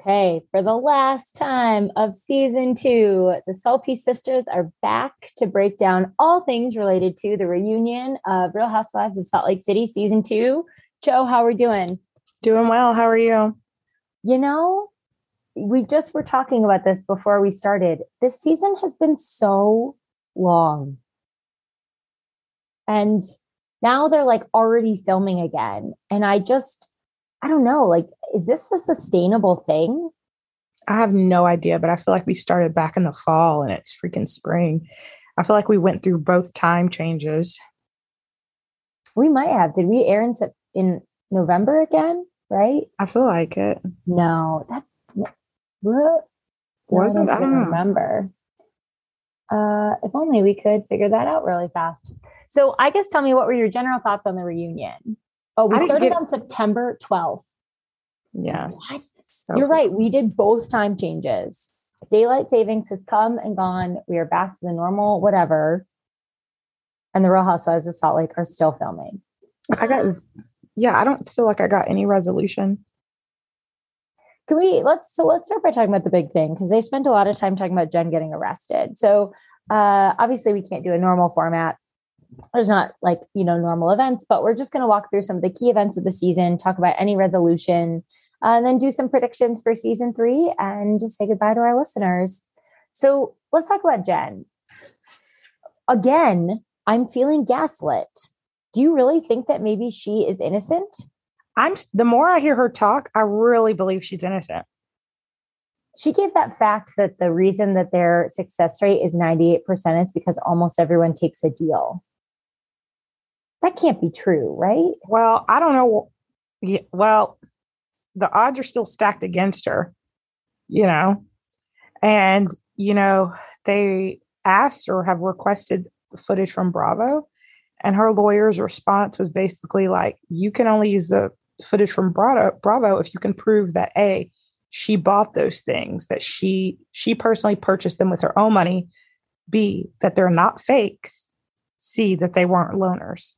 Okay, for the last time of season two, the Salty Sisters are back to break down all things related to the reunion of Real Housewives of Salt Lake City season two. Joe, how are we doing? Doing well. How are you? You know, we just were talking about this before we started. This season has been so long. And now they're like already filming again. And I just, I don't know, like, is this a sustainable thing? I have no idea, but I feel like we started back in the fall and it's freaking spring. I feel like we went through both time changes. We might have. Did we air in, in November again? Right? I feel like it. No, that's what was no, it? I don't, I don't remember. Uh, if only we could figure that out really fast. So, I guess tell me what were your general thoughts on the reunion? Oh, we started get... on September 12th. Yes. So You're cool. right. We did both time changes. Daylight savings has come and gone. We are back to the normal whatever. And the Real Housewives of Salt Lake are still filming. I got, yeah, I don't feel like I got any resolution. Can we let's so let's start by talking about the big thing because they spent a lot of time talking about Jen getting arrested. So uh obviously we can't do a normal format there's not like you know normal events but we're just going to walk through some of the key events of the season talk about any resolution uh, and then do some predictions for season three and say goodbye to our listeners. So let's talk about jen. Again i'm feeling gaslit. Do you really think that maybe she is innocent? I'm the more i hear her talk i really believe she's innocent. She gave that fact that the reason that their success rate is 98% is because almost everyone takes a deal that can't be true, right? Well, I don't know. Yeah, well, the odds are still stacked against her, you know, and you know they asked or have requested footage from Bravo, and her lawyer's response was basically like, "You can only use the footage from Bravo, Bravo if you can prove that a she bought those things, that she she personally purchased them with her own money, b that they're not fakes, c that they weren't loaners."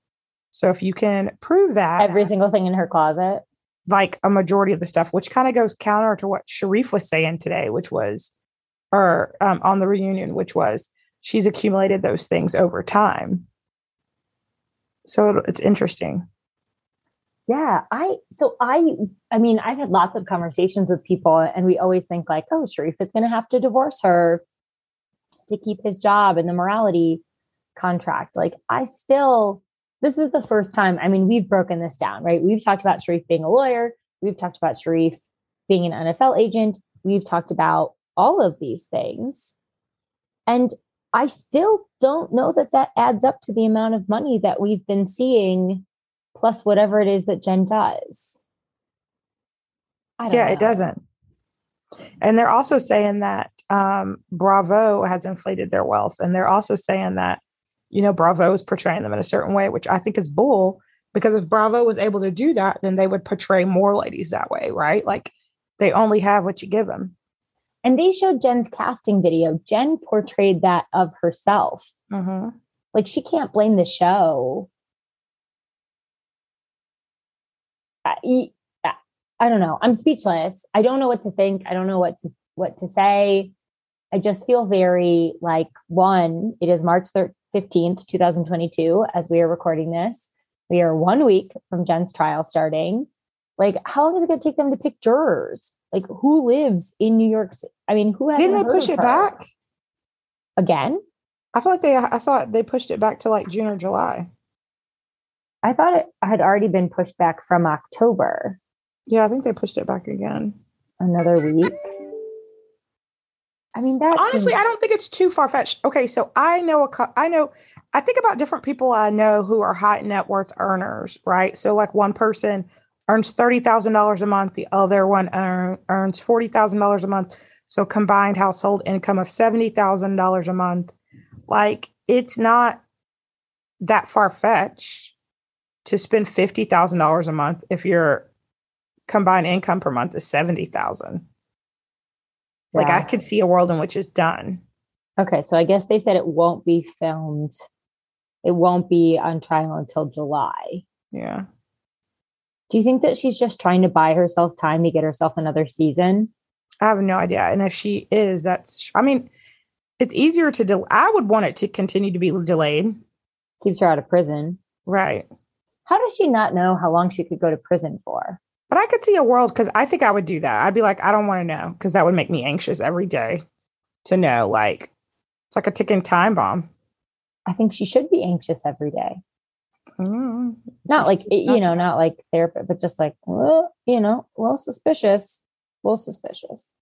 So if you can prove that every single thing in her closet, like a majority of the stuff, which kind of goes counter to what Sharrieff was saying today, which was, or um, on the reunion, which was she's accumulated those things over time. So it's interesting. Yeah, I so I I mean I've had lots of conversations with people and we always think like, oh, Sharrieff is going to have to divorce her to keep his job and the morality contract. Like I still this is the first time. I mean, we've broken this down, right? We've talked about Sharrieff being a lawyer. We've talked about Sharrieff being an NFL agent. We've talked about all of these things. And I still don't know that that adds up to the amount of money that we've been seeing, plus whatever it is that Jen does. yeah, know. it doesn't. And they're also saying that um, Bravo has inflated their wealth. And they're also saying that you know, Bravo is portraying them in a certain way, which I think is bull because if Bravo was able to do that, then they would portray more ladies that way, right? Like they only have what you give them. And they showed Jen's casting video. Jen portrayed that of herself. Mm-hmm. Like she can't blame the show. I, I don't know. I'm speechless. I don't know what to think. I don't know what to what to say. I just feel very like one, it is March 15th, 2022, as we are recording this. We are one week from Jen's trial starting. Like, how long is it going to take them to pick jurors? Like, who lives in New York City? I mean, who has Didn't they push it her? back? Again? I feel like they, I saw it, they pushed it back to like June or July. I thought it had already been pushed back from October. Yeah, I think they pushed it back again. Another week. I mean, that honestly, I don't think it's too far fetched. Okay, so I know a, I know, I think about different people I know who are high net worth earners, right? So, like one person earns thirty thousand dollars a month, the other one earn, earns forty thousand dollars a month. So, combined household income of seventy thousand dollars a month. Like, it's not that far fetched to spend fifty thousand dollars a month if your combined income per month is seventy thousand. Like I could see a world in which it's done. Okay, so I guess they said it won't be filmed. It won't be on trial until July. Yeah. Do you think that she's just trying to buy herself time to get herself another season? I have no idea. And if she is, that's, I mean, it's easier to, del- I would want it to continue to be delayed. Keeps her out of prison. Right. How does she not know how long she could go to prison for? But I could see a world because I think I would do that. I'd be like, I don't want to know because that would make me anxious every day to know. Like, it's like a ticking time bomb. I think she should be anxious every day. Mm. Not like, you know, not like therapy, but just like, well, you know, a little suspicious, a little suspicious.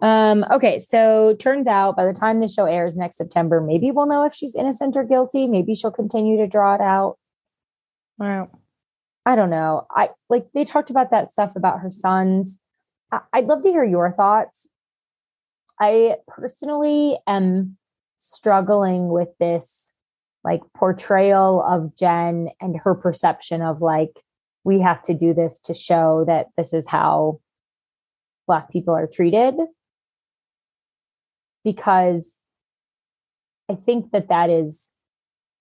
Um, okay, so turns out by the time the show airs next September, maybe we'll know if she's innocent or guilty. Maybe she'll continue to draw it out. Wow. I don't know. I like they talked about that stuff about her sons. I, I'd love to hear your thoughts. I personally am struggling with this like portrayal of Jen and her perception of like we have to do this to show that this is how black people are treated because I think that that is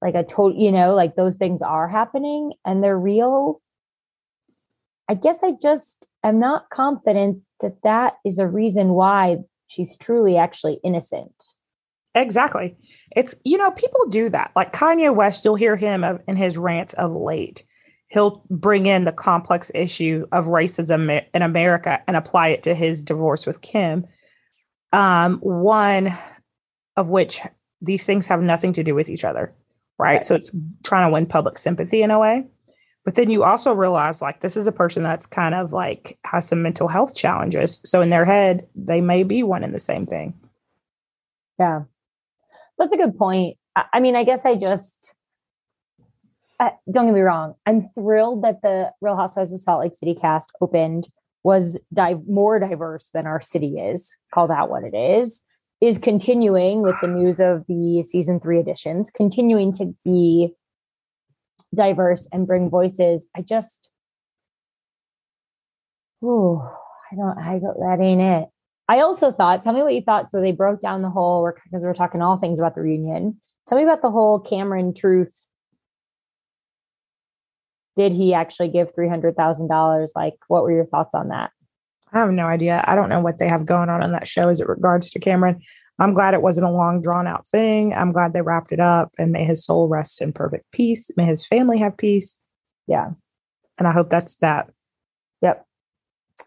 like a total, you know, like those things are happening and they're real. I guess I just am not confident that that is a reason why she's truly actually innocent. Exactly. It's, you know, people do that. Like Kanye West, you'll hear him of, in his rants of late. He'll bring in the complex issue of racism in America and apply it to his divorce with Kim. Um, one of which these things have nothing to do with each other, right? So it's trying to win public sympathy in a way. But then you also realize like this is a person that's kind of like has some mental health challenges. So in their head, they may be one and the same thing. Yeah. That's a good point. I, I mean, I guess I just don't get me wrong. I'm thrilled that the Real Housewives of Salt Lake City cast opened was more diverse than our city is. Call that what it is. Is continuing with the news of the season three editions, continuing to be diverse and bring voices. I just, oh, I don't, I don't, that ain't it. I also thought, tell me what you thought. So they broke down the whole, because we're talking all things about the reunion. Tell me about the whole Cameron truth. Did he actually give $300,000? Like, what were your thoughts on that? I have no idea. I don't know what they have going on in that show as it regards to Cameron. I'm glad it wasn't a long, drawn out thing. I'm glad they wrapped it up and may his soul rest in perfect peace. May his family have peace. Yeah. And I hope that's that. Yep.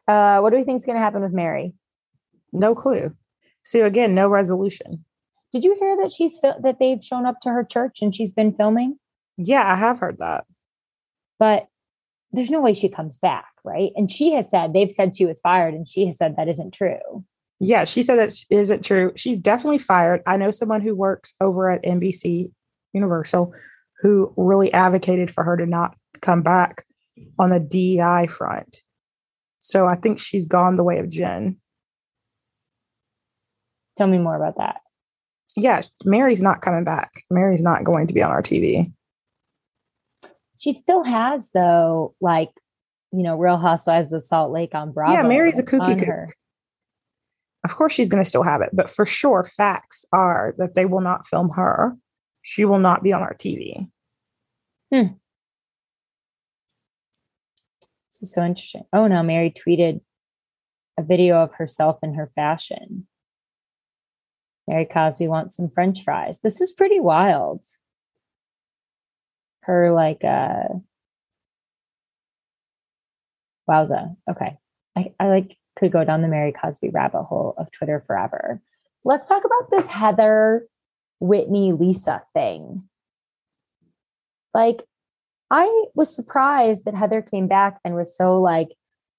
Uh, what do we think is going to happen with Mary? No clue. So again, no resolution. Did you hear that she's that they've shown up to her church and she's been filming? Yeah, I have heard that. But there's no way she comes back, right? And she has said they've said she was fired, and she has said that isn't true. Yeah, she said that isn't true. She's definitely fired. I know someone who works over at NBC Universal who really advocated for her to not come back on the DEI front. So I think she's gone the way of Jen. Tell me more about that. Yes, Mary's not coming back. Mary's not going to be on our TV. She still has, though, like, you know, Real Housewives of Salt Lake on Bravo. Yeah, Mary's a cookie cook. Of course, she's going to still have it, but for sure, facts are that they will not film her. She will not be on our TV. Hmm. This is so interesting. Oh no, Mary tweeted a video of herself in her fashion. Mary Cosby wants some French fries. This is pretty wild. Her like uh wowza. Okay. I, I like could go down the Mary Cosby rabbit hole of Twitter forever. Let's talk about this Heather Whitney Lisa thing. Like, I was surprised that Heather came back and was so like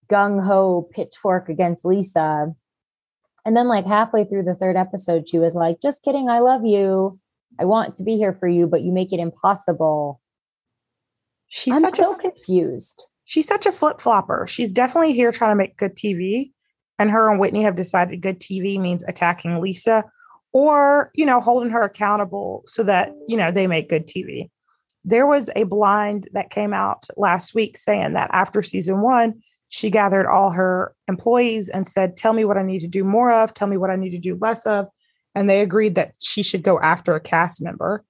gung ho pitchfork against Lisa and then, like halfway through the third episode, she was like, just kidding. I love you. I want to be here for you, but you make it impossible. She's I'm so a, confused. She's such a flip flopper. She's definitely here trying to make good TV. And her and Whitney have decided good TV means attacking Lisa or, you know, holding her accountable so that, you know, they make good TV. There was a blind that came out last week saying that after season one, she gathered all her employees and said, Tell me what I need to do more of, tell me what I need to do less of. And they agreed that she should go after a cast member.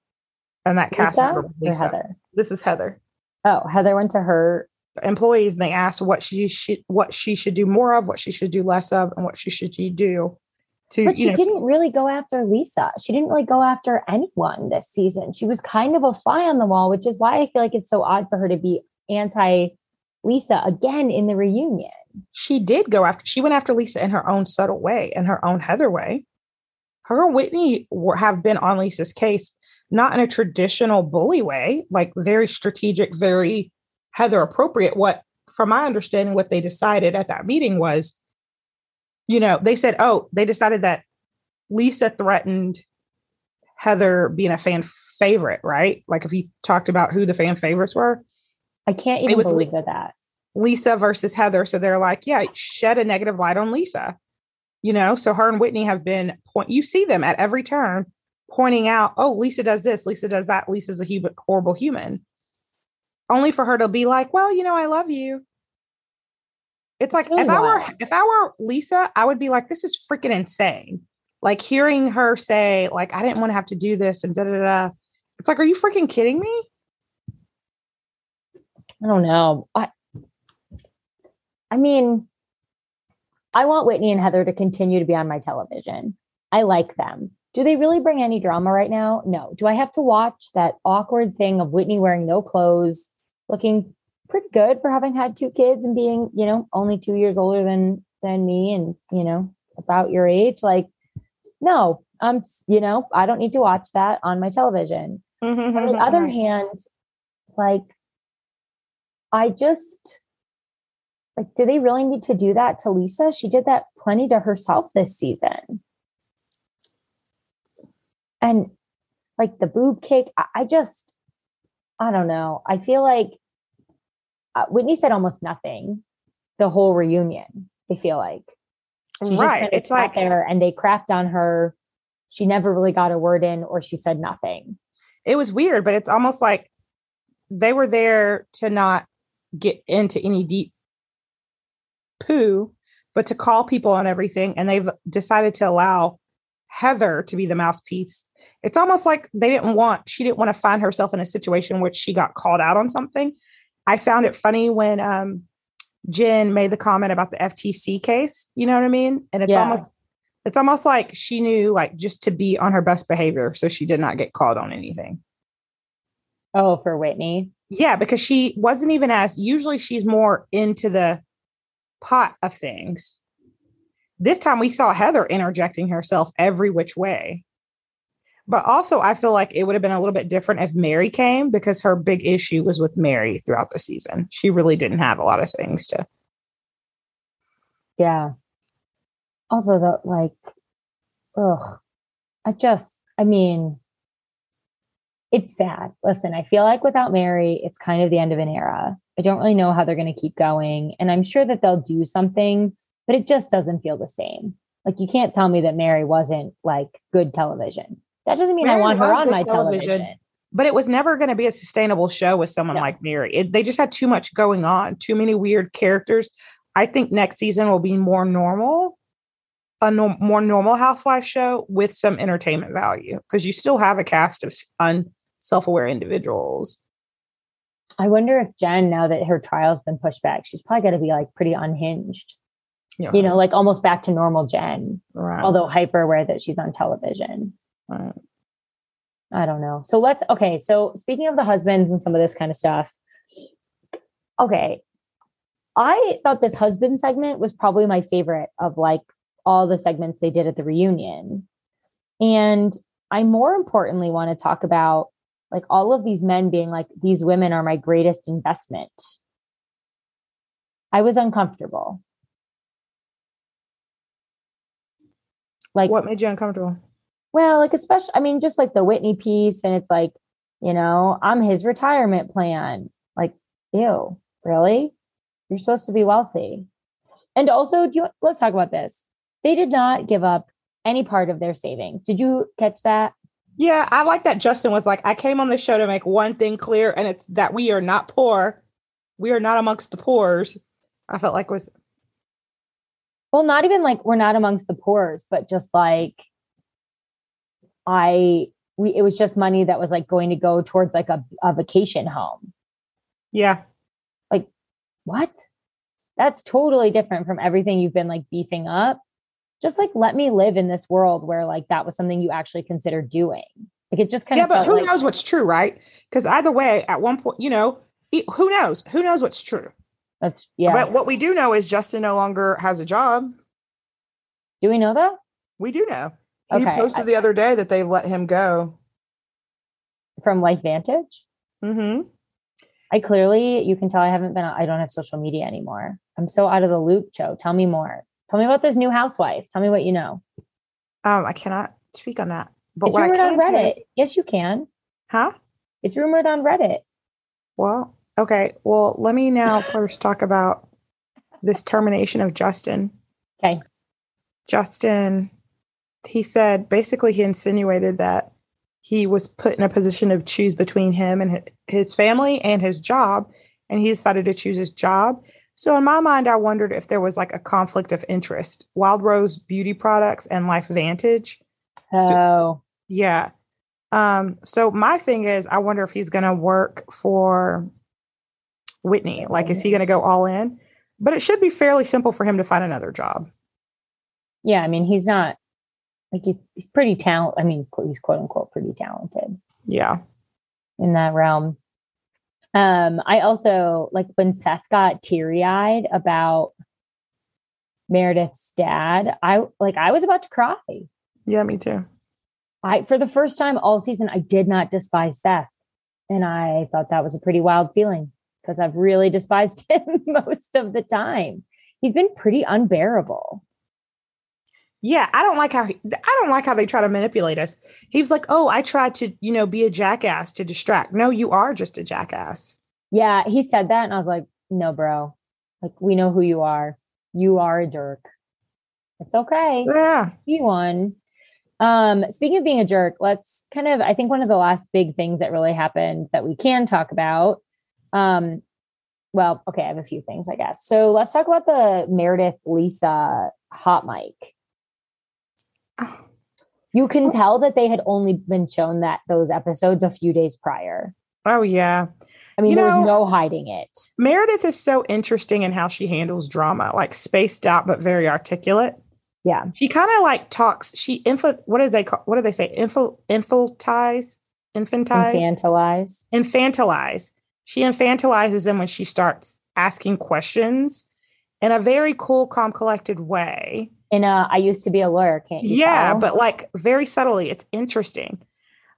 And that cast Lisa member Lisa. Heather. This is Heather. Oh, Heather went to her employees and they asked what she should what she should do more of, what she should do less of, and what she should do to But she know, didn't really go after Lisa. She didn't really go after anyone this season. She was kind of a fly on the wall, which is why I feel like it's so odd for her to be anti Lisa again in the reunion. she did go after she went after Lisa in her own subtle way in her own Heather way. Her and Whitney have been on Lisa's case, not in a traditional bully way, like very strategic, very Heather appropriate. What, from my understanding, what they decided at that meeting was, you know, they said, oh, they decided that Lisa threatened Heather being a fan favorite, right? Like if you talked about who the fan favorites were, I can't even believe Li- that. that. Lisa versus Heather. So they're like, yeah, shed a negative light on Lisa. You know, so her and Whitney have been point. You see them at every turn pointing out, oh, Lisa does this, Lisa does that. Lisa's a horrible human. Only for her to be like, well, you know, I love you. It's like if I were if I were Lisa, I would be like, this is freaking insane. Like hearing her say, like, I didn't want to have to do this and da da da. It's like, are you freaking kidding me? I don't know. I, I mean, I want Whitney and Heather to continue to be on my television. I like them. Do they really bring any drama right now? No. Do I have to watch that awkward thing of Whitney wearing no clothes, looking pretty good for having had two kids and being, you know, only two years older than than me and, you know, about your age? Like, no, I'm, you know, I don't need to watch that on my television on the other mm-hmm. hand, like I just like, do they really need to do that to Lisa? She did that plenty to herself this season. And like the boob cake, I, I just, I don't know. I feel like uh, Whitney said almost nothing the whole reunion. I feel like she right. kind of It's like there and they crapped on her. She never really got a word in, or she said nothing. it was weird, but it's almost like they were there to not get into any deep poo, but to call people on everything. And they've decided to allow Heather to be the mouthpiece. It's almost like they didn't want, she didn't want to find herself in a situation which she got called out on something. I found it funny when um, Jen made the comment about the FTC case. You know what I mean? And it's Yeah. almost, it's almost like she knew like just to be on her best behavior. So she did not get called on anything. Oh, for Whitney. Yeah, because she wasn't even as usually she's more into the pot of things. This time we saw Heather interjecting herself every which way. But also, I feel like it would have been a little bit different if Mary came because her big issue was with Mary throughout the season. She really didn't have a lot of things to. Yeah. Also, the like, ugh, I just, I mean, it's sad. Listen, I feel like without Mary, it's kind of the end of an era. I don't really know how they're going to keep going. And I'm sure that they'll do something, but it just doesn't feel the same. Like, you can't tell me that Mary wasn't like good television. That doesn't mean I want her on my television. television. But it was never going to be a sustainable show with someone No. like Mary. It, they just had too much going on, too many weird characters. I think next season will be more normal, a no, more normal housewife show with some entertainment value because you still have a cast of un, self-aware individuals. I wonder if Jen, now that her trial's been pushed back, she's probably going to be like pretty unhinged, you know, like almost back to normal Jen, right, although hyper aware that she's on television. right. I don't know. So let's okay. So speaking of the husbands and some of this kind of stuff, okay. I thought this husband segment was probably my favorite of like all the segments they did at the reunion. And I more importantly want to talk about like all of these men being like, these women are my greatest investment. I was uncomfortable. Like what made you uncomfortable? well, like especially I mean, just like the Whitney piece, and it's like, you know, I'm his retirement plan. Like, ew, really? You're supposed to be wealthy. And also, do you let's talk about this. They did not give up any part of their savings. Did you catch that? Yeah, I like that Justin was like, I came on the show to make one thing clear, and it's that we are not poor. We are not amongst the poors. I felt like was Well, not even like we're not amongst the poor's, but just like I we it was just money that was like going to go towards like a, a vacation home. yeah. Like what? That's totally different from everything you've been like beefing up. Just like let me live in this world where like that was something you actually considered doing. Like it just kind of yeah, but who like, knows what's true, right? Because either way, at one point, you know, who knows? Who knows what's true? That's yeah. But what we do know is Justin no longer has a job. do we know that? We do know. He Okay, posted I- the other day that they let him go. From LifeVantage? Mm-hmm. I clearly, you can tell I haven't been, I don't have social media anymore. I'm so out of the loop, Joe. Tell me more. Tell me about this new housewife. Tell me what you know. Um, I cannot speak on that. But it's what I rumored on Reddit. Yes, you can. huh? It's rumored on Reddit. Well, okay. Well, let me now first talk about this termination of Justin. Okay. Justin, he said basically he insinuated that he was put in a position to choose between him and his family and his job, and he decided to choose his job. So in my mind, I wondered if there was like a conflict of interest. Wild Rose Beauty Products and LifeVantage. Oh, Yeah. Um, so my thing is I wonder if he's gonna work for Whitney. Like, is he gonna go all in? But it should be fairly simple for him to find another job. yeah. I mean, he's not like he's he's pretty talented. I mean, he's quote unquote pretty talented Yeah. in that realm. Um, I also like when Seth got teary eyed about Meredith's dad. I like I was about to cry. Yeah, me too. I for the first time all season I did not despise Seth. And I thought that was a pretty wild feeling because I've really despised him most of the time. He's been pretty unbearable. Yeah, I don't like how he, I don't like how they try to manipulate us. He's like, "Oh, I tried to, you know, be a jackass to distract." No, you are just a jackass. Yeah, he said that and I was like, "No, bro. Like we know who you are. You are a jerk. It's okay. Yeah. Be one." Um, speaking of being a jerk, let's kind of I think one of the last big things that really happened that we can talk about um well, okay, I have a few things, I guess. So let's talk about the Meredith Lisa hot mic. Oh, You can oh. tell that they had only been shown that those episodes a few days prior. Oh yeah. I mean, You there was no hiding it. Meredith is so interesting in how she handles drama, like spaced out but very articulate. Yeah. She kind of like talks. She info. What do they call? What do they say? Infantize. Infantize. Infantilize. infantilize. She infantilizes them when she starts asking questions in a very cool, calm, collected way. In a I used to be a lawyer, can't you? Yeah, tell? but like very subtly. It's interesting.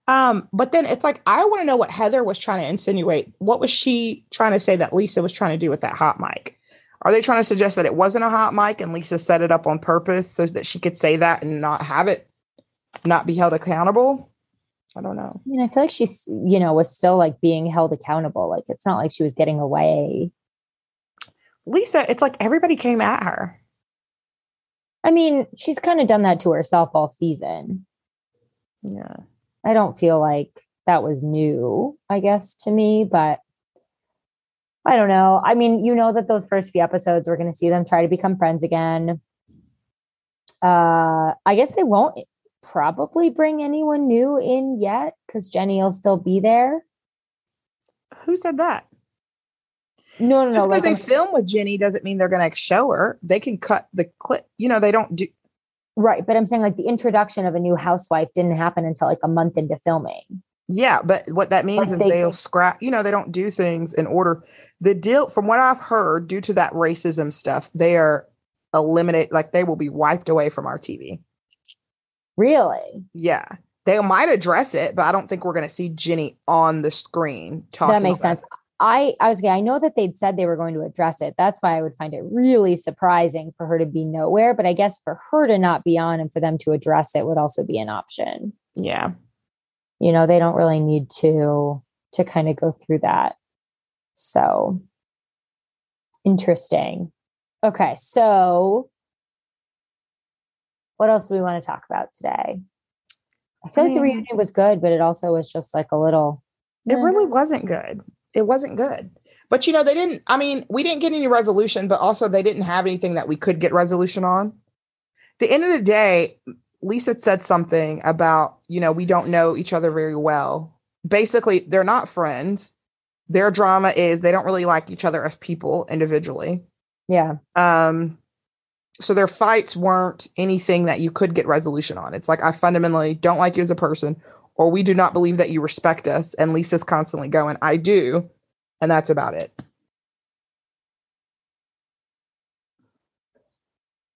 Um, but then it's like I want to know what Heather was trying to insinuate. What was she trying to say that Lisa was trying to do with that hot mic? Are they trying to suggest that it wasn't a hot mic and Lisa set it up on purpose so that she could say that and not have it, not be held accountable? I don't know. I mean, I feel like she's, you know, was still like being held accountable. Like it's not like she was getting away. Lisa, it's like everybody came at her. I mean, she's kind of done that to herself all season. Yeah. I don't feel like that was new, I guess, to me, but I don't know. I mean, you know that those first few episodes, we're going to see them try to become friends again. Uh, I guess they won't probably bring anyone new in yet because Jennie will still be there. Who said that? No, no, no. Just because Like, they I'm- film with Jennie doesn't mean they're going to show her. They can cut the clip. You know, they don't do. right. But I'm saying like the introduction of a new housewife didn't happen until like a month into filming. Yeah, but what that means Like is they- they'll scrap. You know, they don't do things in order. The deal, from what I've heard, due to that racism stuff, they are eliminate. Like they will be wiped away from our TV. Really? Yeah, they might address it, but I don't think we're going to see Jennie on the screen talking. that makes sense. I I was I know that they'd said they were going to address it. That's why I would find it really surprising for her to be nowhere. But I guess for her to not be on and for them to address it would also be an option. Yeah, You know, they don't really need to to kind of go through that. So interesting. Okay, so what else do we want to talk about today? I feel I like the reunion was good, but it also was just like a little. it eh. really wasn't good. It wasn't good. But you know, they didn't. I mean, we didn't get any resolution, but also they didn't have anything that we could get resolution on. the end of the day, Lisa said something about, you know, we don't know each other very well. Basically, they're not friends. their drama is they don't really like each other as people individually. Yeah. Um, so their fights weren't anything that you could get resolution on. It's like I fundamentally don't like you as a person, or we do not believe that you respect us. And Lisa's constantly going, I do, and that's about it.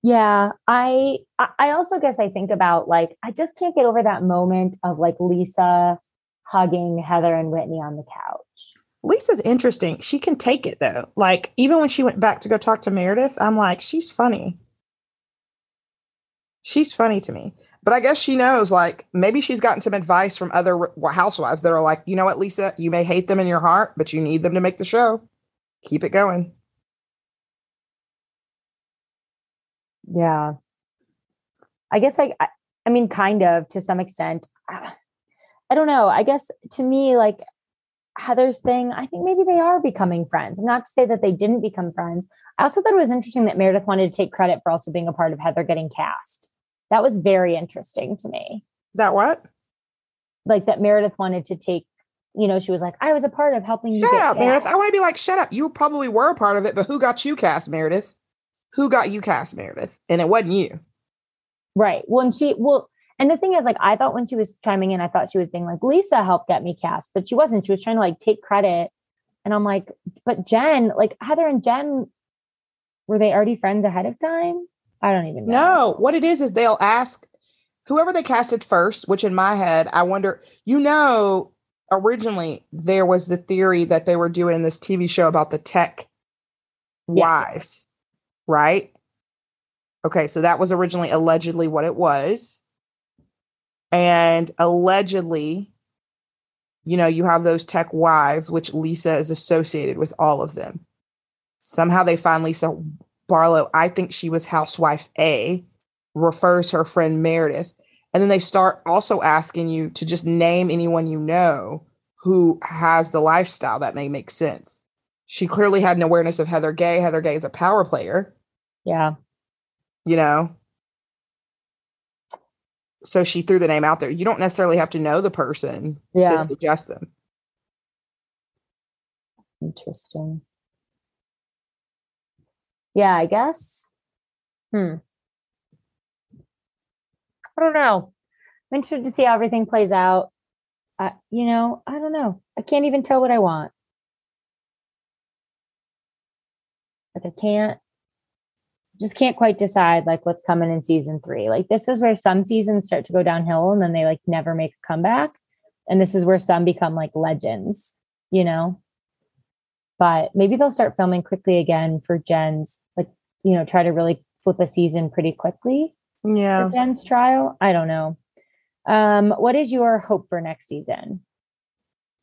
Yeah, I I also guess I think about like I just can't get over that moment of like Lisa hugging Heather and Whitney on the couch. Lisa's interesting. She can take it though. Like even when she went back to go talk to Meredith, I'm like, she's funny. She's funny to me. But I guess she knows, like, maybe she's gotten some advice from other housewives that are like, you know what, Lisa, you may hate them in your heart, but you need them to make the show. Keep it going. Yeah. I guess I, I, I mean, kind of to some extent. I don't know. I guess to me, like Heather's thing, I think maybe they are becoming friends. Not to say that they didn't become friends. I also thought it was interesting that Meredith wanted to take credit for also being a part of Heather getting cast. That was very interesting to me. That what? Like that Meredith wanted to take, you know, she was like, I was a part of helping shut you. Shut up, Meredith. I want to be like, shut up. You probably were a part of it, but who got you cast, Meredith? Who got you cast, Meredith? And it wasn't you. Right. Well, and she, well, and the thing is, like, I thought when she was chiming in, I thought she was being like, Lisa helped get me cast, but she wasn't. She was trying to like take credit. And I'm like, but Jen, like Heather and Jen, were they already friends ahead of time? I don't even know. No, what it is is they'll ask whoever they casted first, which in my head, I wonder, you know, originally there was the theory that they were doing this TV show about the tech yes. wives, right? Okay, so that was originally allegedly what it was. And allegedly, you know, you have those tech wives, which Lisa is associated with all of them. Somehow they find Lisa Barlow, I think she was housewife A, refers her friend Meredith. And then they start also asking you to just name anyone you know who has the lifestyle that may make sense. She clearly had an awareness of Heather Gay. Heather Gay is a power player. Yeah. You know? So she threw the name out there. You don't necessarily have to know the person yeah. to suggest them. Interesting yeah, I guess. Hmm. I don't know. I'm interested to see how everything plays out. Uh, you know, I don't know. I can't even tell what I want. Like I can't just can't quite decide like what's coming in season three. Like this is where some seasons start to go downhill and then they like never make a comeback. And this is where some become like legends, you know? But maybe they'll start filming quickly again for Jen's, like, you know, try to really flip a season pretty quickly. Yeah. For Jen's trial. I don't know. Um, what is your hope for next season?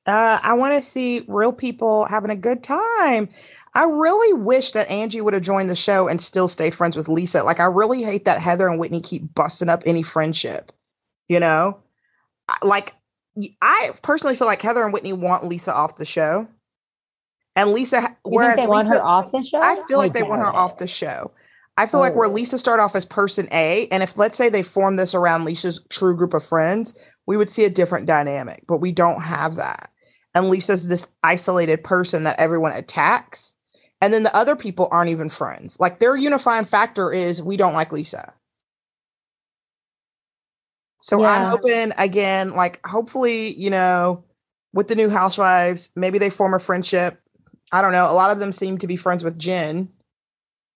Uh, I want to see real people having a good time. I really wish that Angie would have joined the show and still stayed friends with Lisa. Like, I really hate that Heather and Whitney keep busting up any friendship. You know, like I personally feel like Heather and Whitney want Lisa off the show. And Lisa, whereas they Lisa, want her off the show, I feel like they want her off the show. I feel oh. like where oh. Lisa started off as person A, and if let's say they form this around Lisa's true group of friends, we would see a different dynamic. But we don't have that. And Lisa's this isolated person that everyone attacks. And then the other people aren't even friends. Like their unifying factor is we don't like Lisa. So yeah. I'm hoping again, like hopefully, you know, with the new housewives, maybe they form a friendship I don't know. A lot of them seem to be friends with Jen,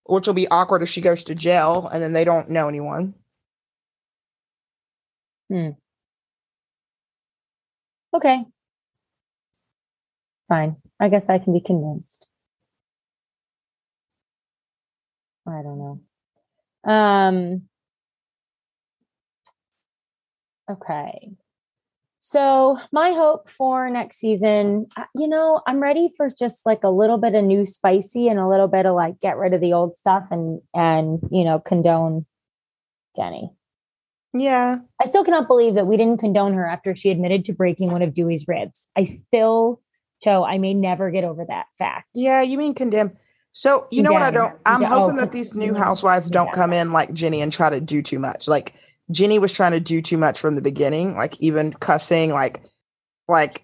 which will be awkward if she goes to jail and then they don't know anyone. Hmm. Okay. Fine. I guess I can be convinced. I don't know. Um okay. So, my hope for next season, uh, you know, I'm ready for just like a little bit of new spicy and a little bit of like get rid of the old stuff and and you know, condone Jennie. Yeah. I still cannot believe that we didn't condone her after she admitted to breaking one of Duy's ribs. I still Joe, I may never get over that fact. Yeah, you mean condemn. So, you know what I don't I'm hoping oh, that these new housewives don't come in like Jennie and try to do too much. Like Jennie was trying to do too much from the beginning, like even cussing, like like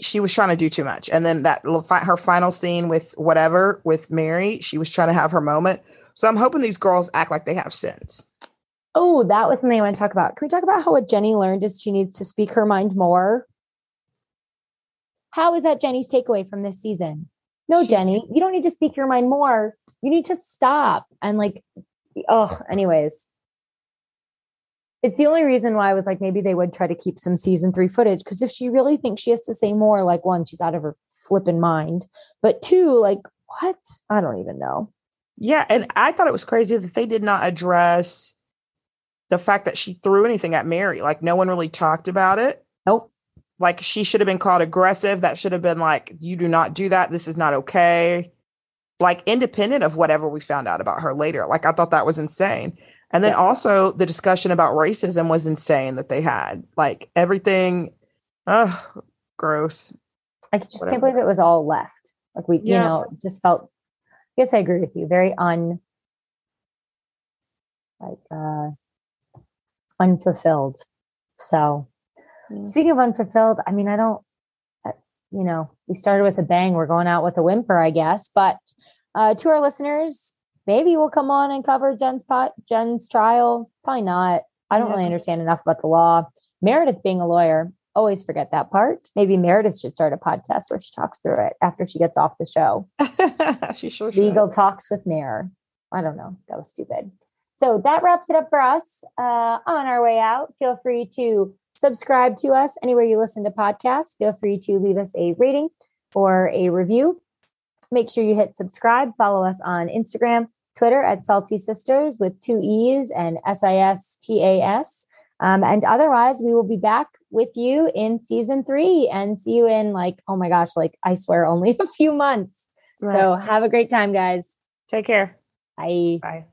she was trying to do too much. And then that her final scene with whatever with Mary, she was trying to have her moment. So I'm hoping these girls act like they have sense. Oh, that was something I want to talk about. Can we talk about how what Jennie learned is she needs to speak her mind more? How is that Jennie's takeaway from this season? No, she, Jennie, you don't need to speak your mind more. You need to stop. And like, oh, anyways. It's the only reason why I was like, maybe they would try to keep some season three footage. Because if she really thinks she has to say more, like, one, she's out of her flipping mind. But two, like, what? I don't even know. Yeah. And I thought it was crazy that they did not address the fact that she threw anything at Mary. Like, no one really talked about it. Nope like she should have been called aggressive. That should have been like, you do not do that. This is not okay. Like independent of whatever we found out about her later. Like I thought that was insane. And then yeah. also the discussion about racism was insane that they had. Like everything, oh, gross. I just whatever. can't believe it was all left. Like we, yeah. you know, just felt. I guess I agree with you. Very un, like uh, unfulfilled. So Speaking of unfulfilled, I mean, I don't, you know, we started with a bang. We're going out with a whimper, I guess. But uh, to our listeners, maybe we'll come on and cover Jen's pot, Jen's trial. Probably not. I don't yeah. really understand enough about the law. Meredith being a lawyer, always forget that part. Maybe Meredith should start a podcast where she talks through it after she gets off the show. she sure Legal should. talks with Mayor. I don't know. That was stupid. So that wraps it up for us. Uh, on our way out, feel free to subscribe to us anywhere you listen to podcasts. Feel free to leave us a rating or a review. Make sure you hit subscribe. Follow us on Instagram, Twitter at Salty Sisters with two E's and S I S T A S. Um, and otherwise, we will be back with you in season three and see you in like, oh my gosh, like I swear, only a few months. Right. So have a great time, guys. Take care. Bye. Bye.